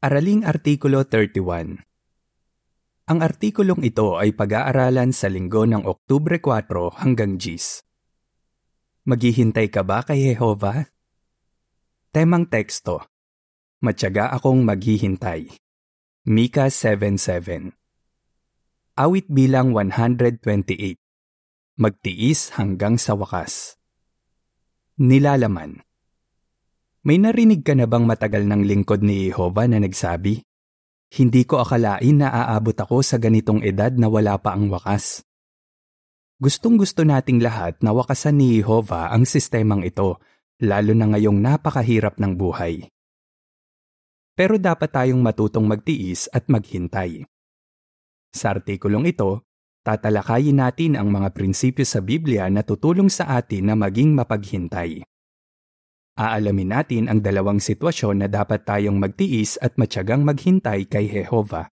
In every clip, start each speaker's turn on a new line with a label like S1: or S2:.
S1: Araling Artikulo 31 Ang artikulong ito ay pag-aaralan sa linggo ng Oktubre 4 hanggang 10. Maghihintay ka ba kay Jehova? Temang teksto Matyaga akong maghihintay. Mika 7.7 Awit bilang 128 Magtiis hanggang sa wakas Nilalaman may narinig ka na bang matagal ng lingkod ni Jehovah na nagsabi, Hindi ko akalain na aabot ako sa ganitong edad na wala pa ang wakas. Gustong gusto nating lahat na wakasan ni Jehovah ang sistemang ito, lalo na ngayong napakahirap ng buhay. Pero dapat tayong matutong magtiis at maghintay. Sa artikulong ito, tatalakayin natin ang mga prinsipyo sa Biblia na tutulong sa atin na maging mapaghintay. Aalamin natin ang dalawang sitwasyon na dapat tayong magtiis at matyagang maghintay kay Jehova.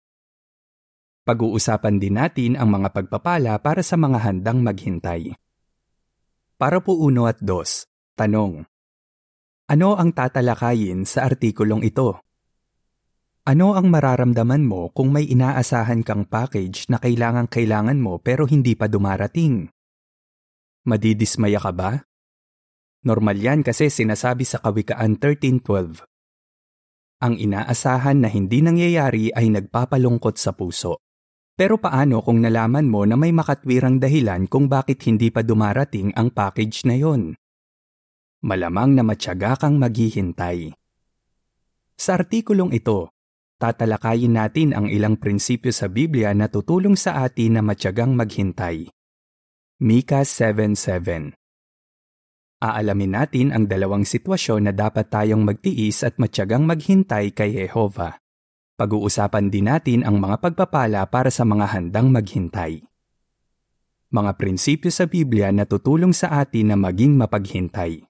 S1: Pag-uusapan din natin ang mga pagpapala para sa mga handang maghintay. Para po uno at dos, tanong. Ano ang tatalakayin sa artikulong ito? Ano ang mararamdaman mo kung may inaasahan kang package na kailangan-kailangan mo pero hindi pa dumarating? Madidismaya ka ba? Normal yan kasi sinasabi sa Kawikaan 13.12. Ang inaasahan na hindi nangyayari ay nagpapalungkot sa puso. Pero paano kung nalaman mo na may makatwirang dahilan kung bakit hindi pa dumarating ang package na yon? Malamang na matyaga kang maghihintay. Sa artikulong ito, tatalakayin natin ang ilang prinsipyo sa Biblia na tutulong sa atin na matyagang maghintay. Mika 7.7 Aalamin natin ang dalawang sitwasyon na dapat tayong magtiis at matyagang maghintay kay Jehova. Pag-uusapan din natin ang mga pagpapala para sa mga handang maghintay. Mga prinsipyo sa Biblia na tutulong sa atin na maging mapaghintay.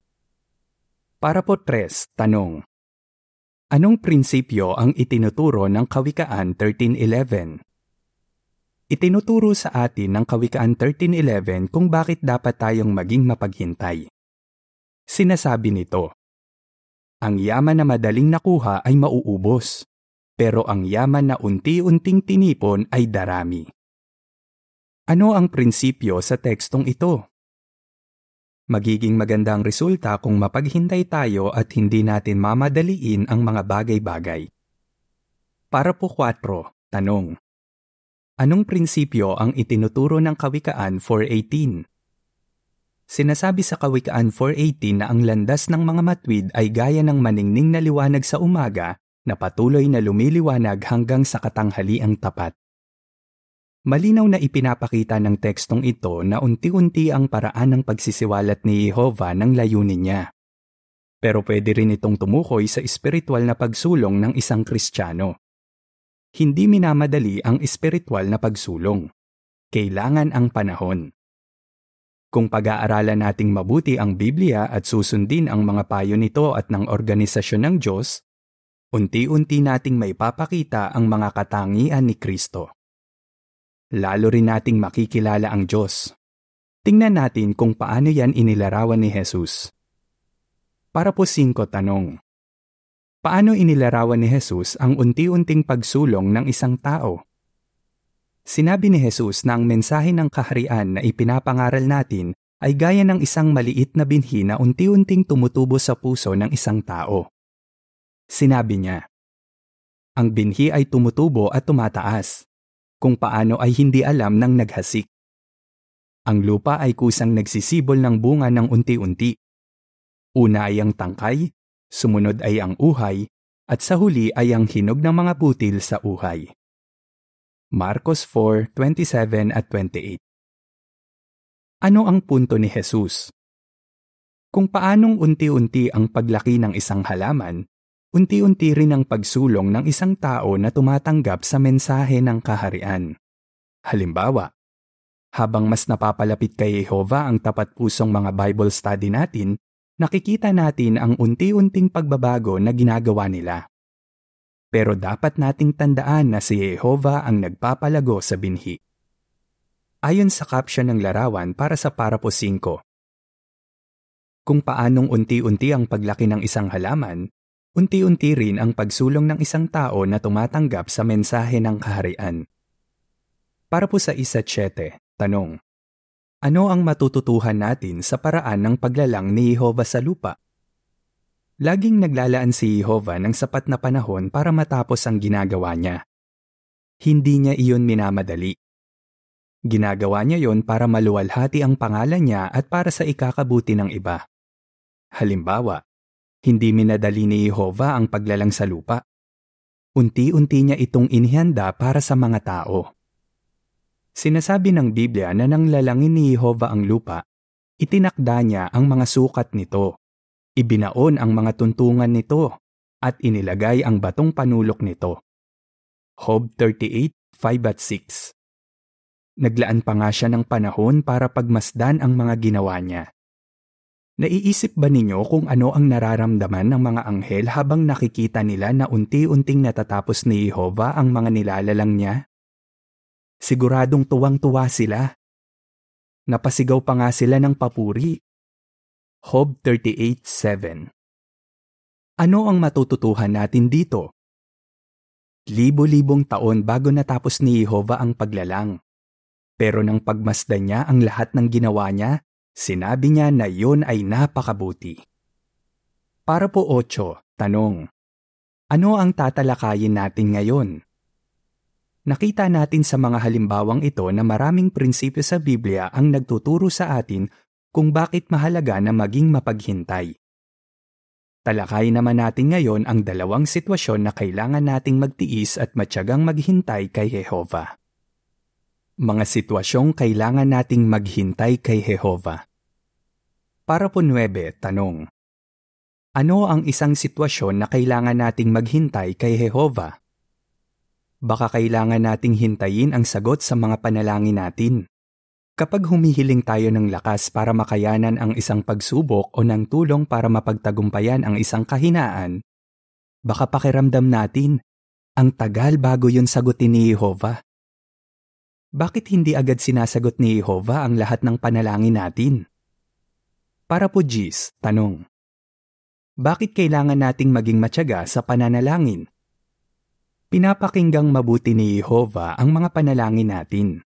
S1: Para po tres, tanong. Anong prinsipyo ang itinuturo ng Kawikaan 13.11? Itinuturo sa atin ng Kawikaan 13.11 kung bakit dapat tayong maging mapaghintay. Sinasabi nito, Ang yaman na madaling nakuha ay mauubos, pero ang yaman na unti-unting tinipon ay darami. Ano ang prinsipyo sa tekstong ito? Magiging magandang resulta kung mapaghintay tayo at hindi natin mamadaliin ang mga bagay-bagay. Para po 4, tanong. Anong prinsipyo ang itinuturo ng Kawikaan 418? Sinasabi sa Kawikaan 4.18 na ang landas ng mga matwid ay gaya ng maningning na liwanag sa umaga na patuloy na lumiliwanag hanggang sa katanghaliang tapat. Malinaw na ipinapakita ng tekstong ito na unti-unti ang paraan ng pagsisiwalat ni Jehova ng layunin niya. Pero pwede rin itong tumukoy sa espiritual na pagsulong ng isang Kristiyano. Hindi minamadali ang espiritual na pagsulong. Kailangan ang panahon. Kung pag-aaralan nating mabuti ang Biblia at susundin ang mga payo nito at ng organisasyon ng Diyos, unti-unti nating may papakita ang mga katangian ni Kristo. Lalo rin nating makikilala ang Diyos. Tingnan natin kung paano yan inilarawan ni Jesus. Para po singko tanong. Paano inilarawan ni Jesus ang unti-unting pagsulong ng isang tao? Sinabi ni Jesus na ang mensahe ng kaharian na ipinapangaral natin ay gaya ng isang maliit na binhi na unti-unting tumutubo sa puso ng isang tao. Sinabi niya, Ang binhi ay tumutubo at tumataas, kung paano ay hindi alam ng naghasik. Ang lupa ay kusang nagsisibol ng bunga ng unti-unti. Una ay ang tangkay, sumunod ay ang uhay, at sa huli ay ang hinog ng mga butil sa uhay. Marcos 4:27 at 28. Ano ang punto ni Jesus? Kung paanong unti-unti ang paglaki ng isang halaman, unti-unti rin ang pagsulong ng isang tao na tumatanggap sa mensahe ng kaharian. Halimbawa, habang mas napapalapit kay Jehova ang tapat pusong mga Bible study natin, nakikita natin ang unti-unting pagbabago na ginagawa nila. Pero dapat nating tandaan na si Jehova ang nagpapalago sa binhi. Ayon sa caption ng larawan para sa Parapo 5. Kung paanong unti-unti ang paglaki ng isang halaman, Unti-unti rin ang pagsulong ng isang tao na tumatanggap sa mensahe ng kaharian. Para po sa isa 7, tanong. Ano ang matututuhan natin sa paraan ng paglalang ni Jehovah sa lupa? Laging naglalaan si Jehovah ng sapat na panahon para matapos ang ginagawa niya. Hindi niya iyon minamadali. Ginagawa niya yon para maluwalhati ang pangalan niya at para sa ikakabuti ng iba. Halimbawa, hindi minadali ni Jehovah ang paglalang sa lupa. Unti-unti niya itong inihanda para sa mga tao. Sinasabi ng Biblia na nang lalangin ni Jehovah ang lupa, itinakda niya ang mga sukat nito, ibinaon ang mga tuntungan nito, at inilagay ang batong panulok nito. Job 38, 5 at 6 Naglaan pa nga siya ng panahon para pagmasdan ang mga ginawa niya. Naiisip ba ninyo kung ano ang nararamdaman ng mga anghel habang nakikita nila na unti-unting natatapos ni Jehovah ang mga nilalalang niya? Siguradong tuwang-tuwa sila. Napasigaw pa nga sila ng papuri. Job 38.7 Ano ang matututuhan natin dito? Libo-libong taon bago natapos ni Jehovah ang paglalang. Pero nang pagmasdan niya ang lahat ng ginawa niya, Sinabi niya na yun ay napakabuti. Para po 8, tanong. Ano ang tatalakayin natin ngayon? Nakita natin sa mga halimbawang ito na maraming prinsipyo sa Biblia ang nagtuturo sa atin kung bakit mahalaga na maging mapaghintay. Talakayin naman natin ngayon ang dalawang sitwasyon na kailangan nating magtiis at matyagang maghintay kay Jehova. Mga sitwasyong kailangan nating maghintay kay Jehova. Para po 9, tanong. Ano ang isang sitwasyon na kailangan nating maghintay kay Jehova? Baka kailangan nating hintayin ang sagot sa mga panalangin natin. Kapag humihiling tayo ng lakas para makayanan ang isang pagsubok o ng tulong para mapagtagumpayan ang isang kahinaan, baka pakiramdam natin, ang tagal bago yun sagutin ni Jehova. Bakit hindi agad sinasagot ni Jehova ang lahat ng panalangin natin? Para po Gis, tanong. Bakit kailangan nating maging matyaga sa pananalangin? Pinapakinggang mabuti ni Jehovah ang mga panalangin natin.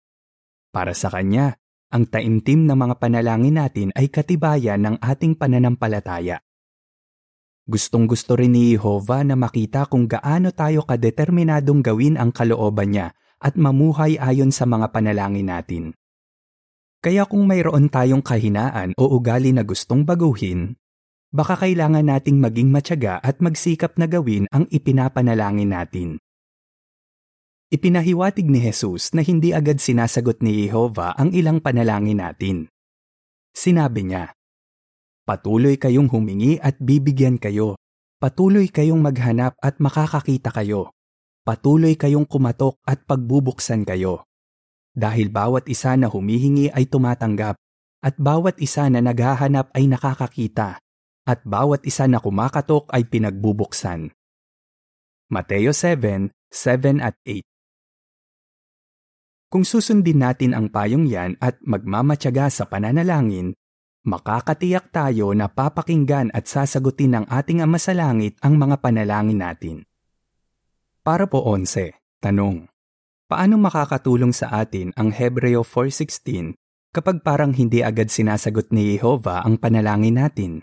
S1: Para sa Kanya, ang taimtim na mga panalangin natin ay katibayan ng ating pananampalataya. Gustong gusto rin ni Jehovah na makita kung gaano tayo kadeterminadong gawin ang kalooban niya at mamuhay ayon sa mga panalangin natin. Kaya kung mayroon tayong kahinaan o ugali na gustong baguhin, baka kailangan nating maging matyaga at magsikap na gawin ang ipinapanalangin natin. Ipinahiwatig ni Jesus na hindi agad sinasagot ni Jehovah ang ilang panalangin natin. Sinabi niya, Patuloy kayong humingi at bibigyan kayo. Patuloy kayong maghanap at makakakita kayo. Patuloy kayong kumatok at pagbubuksan kayo dahil bawat isa na humihingi ay tumatanggap, at bawat isa na naghahanap ay nakakakita, at bawat isa na kumakatok ay pinagbubuksan. Mateo 7, 7 at 8 Kung susundin natin ang payong yan at magmamatyaga sa pananalangin, makakatiyak tayo na papakinggan at sasagutin ng ating Ama sa Langit ang mga panalangin natin. Para po 11, tanong. Paano makakatulong sa atin ang Hebreo 4.16 kapag parang hindi agad sinasagot ni Jehovah ang panalangin natin?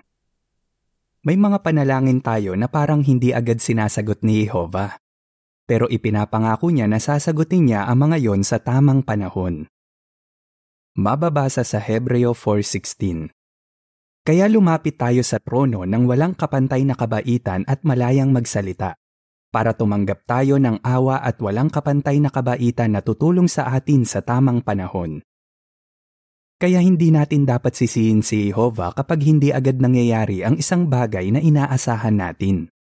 S1: May mga panalangin tayo na parang hindi agad sinasagot ni Jehovah. Pero ipinapangako niya na sasagutin niya ang mga yon sa tamang panahon. Mababasa sa Hebreo 4.16 Kaya lumapit tayo sa trono ng walang kapantay na kabaitan at malayang magsalita para tumanggap tayo ng awa at walang kapantay na kabaitan na tutulong sa atin sa tamang panahon. Kaya hindi natin dapat sisihin si Jehovah kapag hindi agad nangyayari ang isang bagay na inaasahan natin.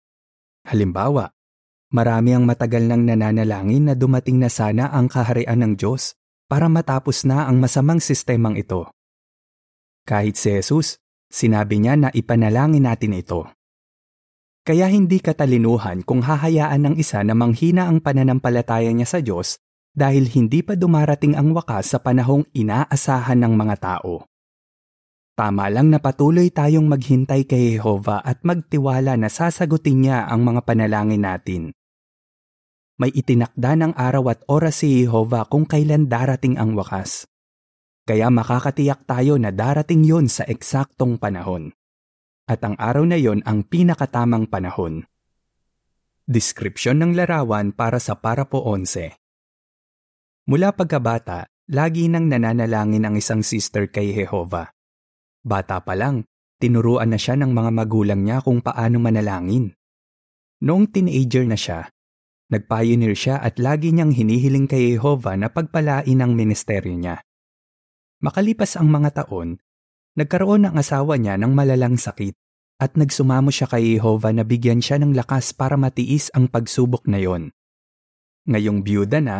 S1: Halimbawa, marami ang matagal nang nananalangin na dumating na sana ang kaharian ng Diyos para matapos na ang masamang sistemang ito. Kahit si Jesus, sinabi niya na ipanalangin natin ito. Kaya hindi katalinuhan kung hahayaan ng isa na manghina ang pananampalataya niya sa Diyos dahil hindi pa dumarating ang wakas sa panahong inaasahan ng mga tao. Tama lang na patuloy tayong maghintay kay Jehova at magtiwala na sasagutin niya ang mga panalangin natin. May itinakda ng araw at oras si Jehova kung kailan darating ang wakas. Kaya makakatiyak tayo na darating yon sa eksaktong panahon. At ang araw na yon ang pinakatamang panahon. Deskripsyon ng larawan para sa Parapo 11 Mula pagkabata, lagi nang nananalangin ang isang sister kay Jehova. Bata pa lang, tinuruan na siya ng mga magulang niya kung paano manalangin. Noong teenager na siya, nagpioneer siya at lagi niyang hinihiling kay Jehovah na pagpalain ang ministeryo niya. Makalipas ang mga taon, nagkaroon ang asawa niya ng malalang sakit at nagsumamo siya kay Jehovah na bigyan siya ng lakas para matiis ang pagsubok na yon. Ngayong byuda na,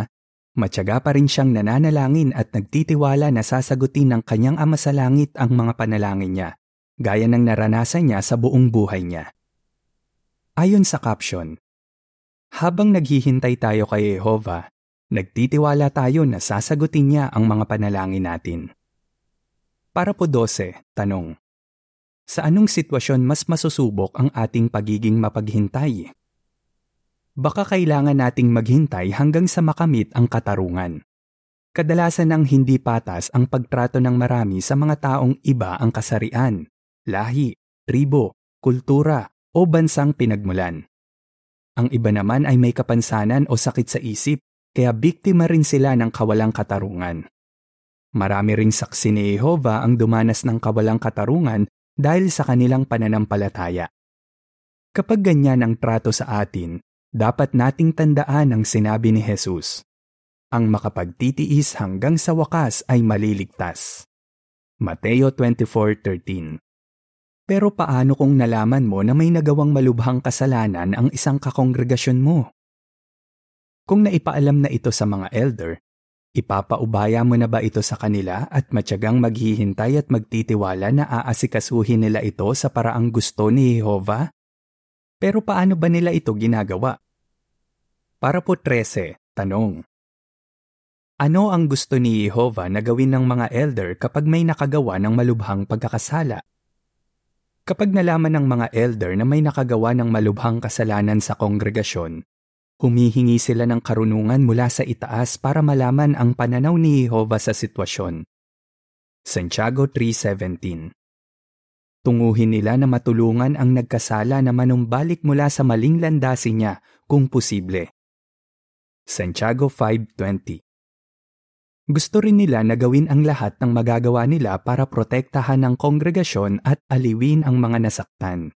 S1: Matyaga pa rin siyang nananalangin at nagtitiwala na sasagutin ng kanyang ama sa langit ang mga panalangin niya, gaya ng naranasan niya sa buong buhay niya. Ayon sa caption, Habang naghihintay tayo kay Jehovah, nagtitiwala tayo na sasagutin niya ang mga panalangin natin. Para po 12, tanong. Sa anong sitwasyon mas masusubok ang ating pagiging mapaghintay? Baka kailangan nating maghintay hanggang sa makamit ang katarungan. Kadalasan ang hindi patas ang pagtrato ng marami sa mga taong iba ang kasarian, lahi, tribo, kultura o bansang pinagmulan. Ang iba naman ay may kapansanan o sakit sa isip, kaya biktima rin sila ng kawalang katarungan. Marami ring saksi ni Jehovah ang dumanas ng kawalang katarungan dahil sa kanilang pananampalataya. Kapag ganyan ang trato sa atin, dapat nating tandaan ang sinabi ni Jesus. Ang makapagtitiis hanggang sa wakas ay maliligtas. Mateo 24.13 Pero paano kung nalaman mo na may nagawang malubhang kasalanan ang isang kakongregasyon mo? Kung naipaalam na ito sa mga elder, ipapaubaya mo na ba ito sa kanila at matyagang maghihintay at magtitiwala na aasikasuhin nila ito sa paraang gusto ni Jehovah? Pero paano ba nila ito ginagawa? Para po 13, tanong. Ano ang gusto ni Jehovah na gawin ng mga elder kapag may nakagawa ng malubhang pagkakasala? Kapag nalaman ng mga elder na may nakagawa ng malubhang kasalanan sa kongregasyon, humihingi sila ng karunungan mula sa itaas para malaman ang pananaw ni Jehovah sa sitwasyon. Santiago 3.17 Tunguhin nila na matulungan ang nagkasala na manumbalik mula sa maling landasin niya kung posible. Santiago 5.20 Gusto rin nila na gawin ang lahat ng magagawa nila para protektahan ang kongregasyon at aliwin ang mga nasaktan.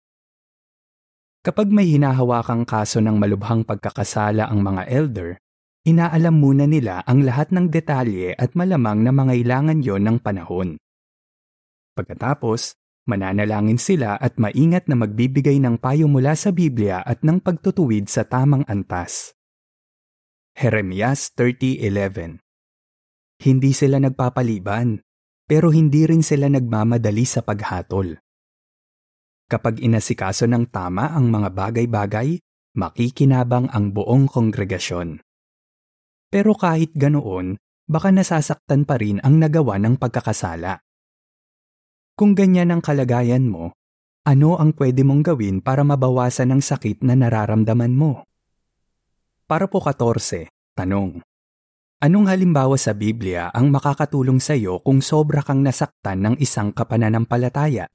S1: Kapag may hinahawakang kaso ng malubhang pagkakasala ang mga elder, inaalam muna nila ang lahat ng detalye at malamang na mangailangan yon ng panahon. Pagkatapos, mananalangin sila at maingat na magbibigay ng payo mula sa Biblia at ng pagtutuwid sa tamang antas. Jeremias 30.11 Hindi sila nagpapaliban, pero hindi rin sila nagmamadali sa paghatol. Kapag inasikaso ng tama ang mga bagay-bagay, makikinabang ang buong kongregasyon. Pero kahit ganoon, baka nasasaktan pa rin ang nagawa ng pagkakasala. Kung ganyan ang kalagayan mo, ano ang pwede mong gawin para mabawasan ang sakit na nararamdaman mo? Para po 14, tanong. Anong halimbawa sa Biblia ang makakatulong sa iyo kung sobra kang nasaktan ng isang kapananampalataya?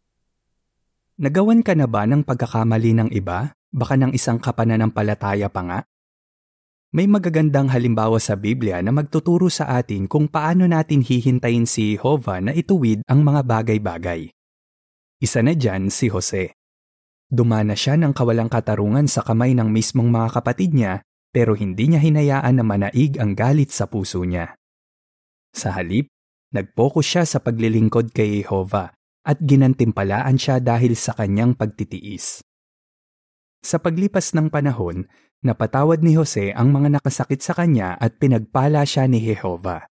S1: Nagawan ka na ba ng pagkakamali ng iba, baka ng isang kapananampalataya pa nga? May magagandang halimbawa sa Biblia na magtuturo sa atin kung paano natin hihintayin si Jehovah na ituwid ang mga bagay-bagay. Isa na dyan si Jose. Dumana siya ng kawalang katarungan sa kamay ng mismong mga kapatid niya pero hindi niya hinayaan na manaig ang galit sa puso niya. Sa halip, nag-focus siya sa paglilingkod kay Jehovah at ginantimpalaan siya dahil sa kanyang pagtitiis. Sa paglipas ng panahon, napatawad ni Jose ang mga nakasakit sa kanya at pinagpala siya ni Jehovah.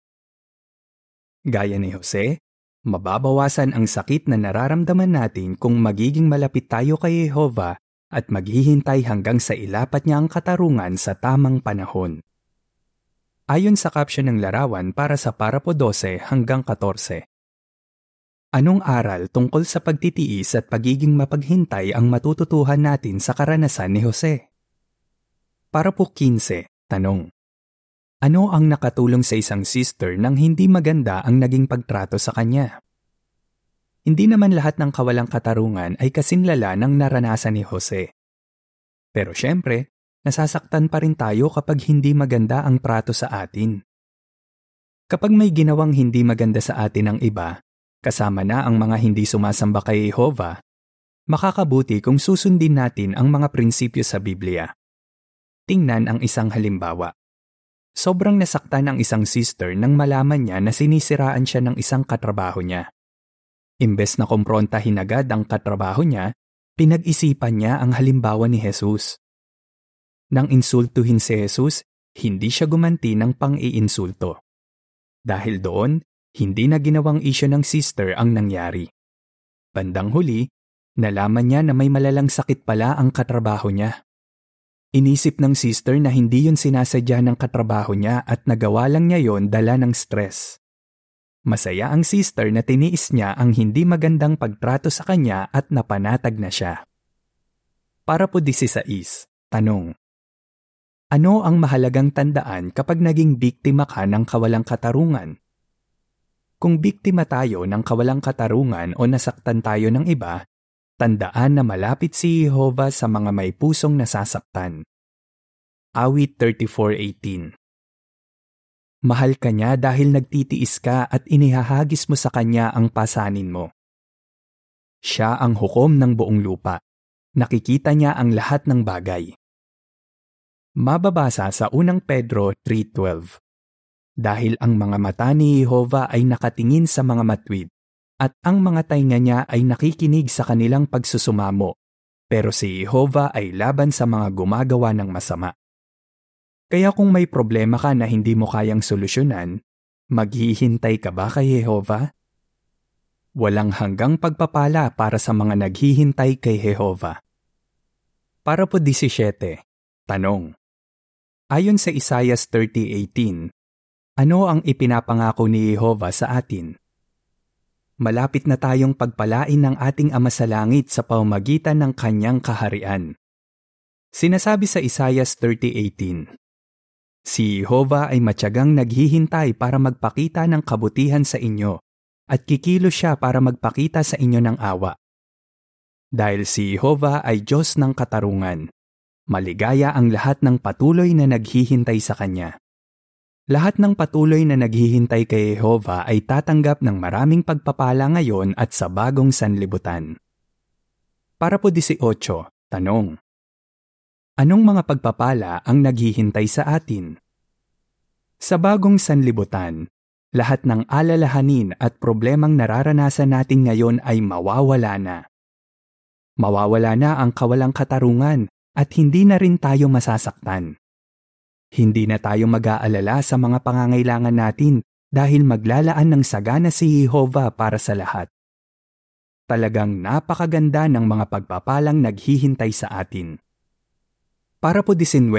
S1: Gaya ni Jose, mababawasan ang sakit na nararamdaman natin kung magiging malapit tayo kay Jehovah at maghihintay hanggang sa ilapat niya ang katarungan sa tamang panahon. Ayon sa caption ng larawan para sa Parapo 12 hanggang 14. Anong aral tungkol sa pagtitiis at pagiging mapaghintay ang matututuhan natin sa karanasan ni Jose? Para po 15, tanong. Ano ang nakatulong sa isang sister nang hindi maganda ang naging pagtrato sa kanya? Hindi naman lahat ng kawalang katarungan ay kasinlala ng naranasan ni Jose. Pero syempre, nasasaktan pa rin tayo kapag hindi maganda ang prato sa atin. Kapag may ginawang hindi maganda sa atin ng iba, kasama na ang mga hindi sumasamba kay Jehovah, makakabuti kung susundin natin ang mga prinsipyo sa Biblia. Tingnan ang isang halimbawa. Sobrang nasaktan ang isang sister nang malaman niya na sinisiraan siya ng isang katrabaho niya. Imbes na kumprontahin agad ang katrabaho niya, pinag-isipan niya ang halimbawa ni Jesus. Nang insultuhin si Jesus, hindi siya gumanti ng pang-iinsulto. Dahil doon, hindi na ginawang isyo ng sister ang nangyari. Bandang huli, nalaman niya na may malalang sakit pala ang katrabaho niya. Inisip ng sister na hindi yun sinasadya ng katrabaho niya at nagawa lang niya yon dala ng stress. Masaya ang sister na tiniis niya ang hindi magandang pagtrato sa kanya at napanatag na siya. Para po 16, tanong. Ano ang mahalagang tandaan kapag naging biktima ka ng kawalang katarungan? Kung biktima tayo ng kawalang katarungan o nasaktan tayo ng iba, tandaan na malapit si Jehovah sa mga may pusong nasasaktan. Awit 34.18 Mahal ka niya dahil nagtitiis ka at inihahagis mo sa kanya ang pasanin mo. Siya ang hukom ng buong lupa. Nakikita niya ang lahat ng bagay. Mababasa sa unang Pedro 3.12 dahil ang mga mata ni Jehovah ay nakatingin sa mga matwid, at ang mga tainga niya ay nakikinig sa kanilang pagsusumamo, pero si Jehovah ay laban sa mga gumagawa ng masama. Kaya kung may problema ka na hindi mo kayang solusyonan, maghihintay ka ba kay Jehovah? Walang hanggang pagpapala para sa mga naghihintay kay Jehovah. Para po 17, tanong. Ayon sa Isaiah 30:18, ano ang ipinapangako ni Jehovah sa atin? Malapit na tayong pagpalain ng ating Ama sa Langit sa pamamagitan ng kanyang kaharian. Sinasabi sa Isaiah 30.18, Si Jehovah ay matyagang naghihintay para magpakita ng kabutihan sa inyo at kikilo siya para magpakita sa inyo ng awa. Dahil si Jehovah ay Diyos ng katarungan, maligaya ang lahat ng patuloy na naghihintay sa Kanya. Lahat ng patuloy na naghihintay kay Jehovah ay tatanggap ng maraming pagpapala ngayon at sa bagong sanlibutan. Para po 18, tanong. Anong mga pagpapala ang naghihintay sa atin? Sa bagong sanlibutan, lahat ng alalahanin at problemang nararanasan natin ngayon ay mawawala na. Mawawala na ang kawalang katarungan at hindi na rin tayo masasaktan. Hindi na tayo mag-aalala sa mga pangangailangan natin dahil maglalaan ng sagana si Jehovah para sa lahat. Talagang napakaganda ng mga pagpapalang naghihintay sa atin. Para po 19,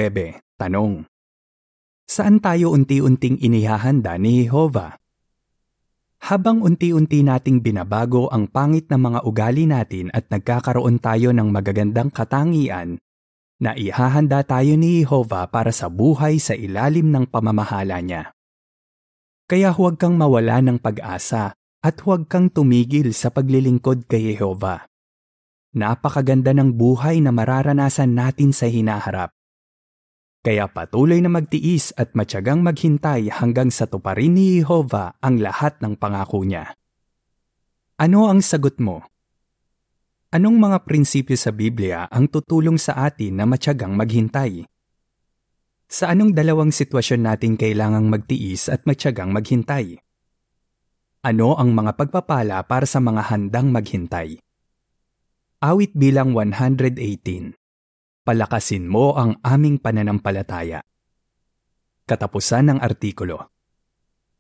S1: tanong. Saan tayo unti-unting inihahanda ni Jehovah? Habang unti-unti nating binabago ang pangit na mga ugali natin at nagkakaroon tayo ng magagandang katangian, na ihahanda tayo ni Jehovah para sa buhay sa ilalim ng pamamahala niya. Kaya huwag kang mawala ng pag-asa at huwag kang tumigil sa paglilingkod kay Jehovah. Napakaganda ng buhay na mararanasan natin sa hinaharap. Kaya patuloy na magtiis at matyagang maghintay hanggang sa tuparin ni Jehovah ang lahat ng pangako niya. Ano ang sagot mo? Anong mga prinsipyo sa Biblia ang tutulong sa atin na matyagang maghintay? Sa anong dalawang sitwasyon natin kailangang magtiis at matyagang maghintay? Ano ang mga pagpapala para sa mga handang maghintay? Awit bilang 118 Palakasin mo ang aming pananampalataya. Katapusan ng artikulo.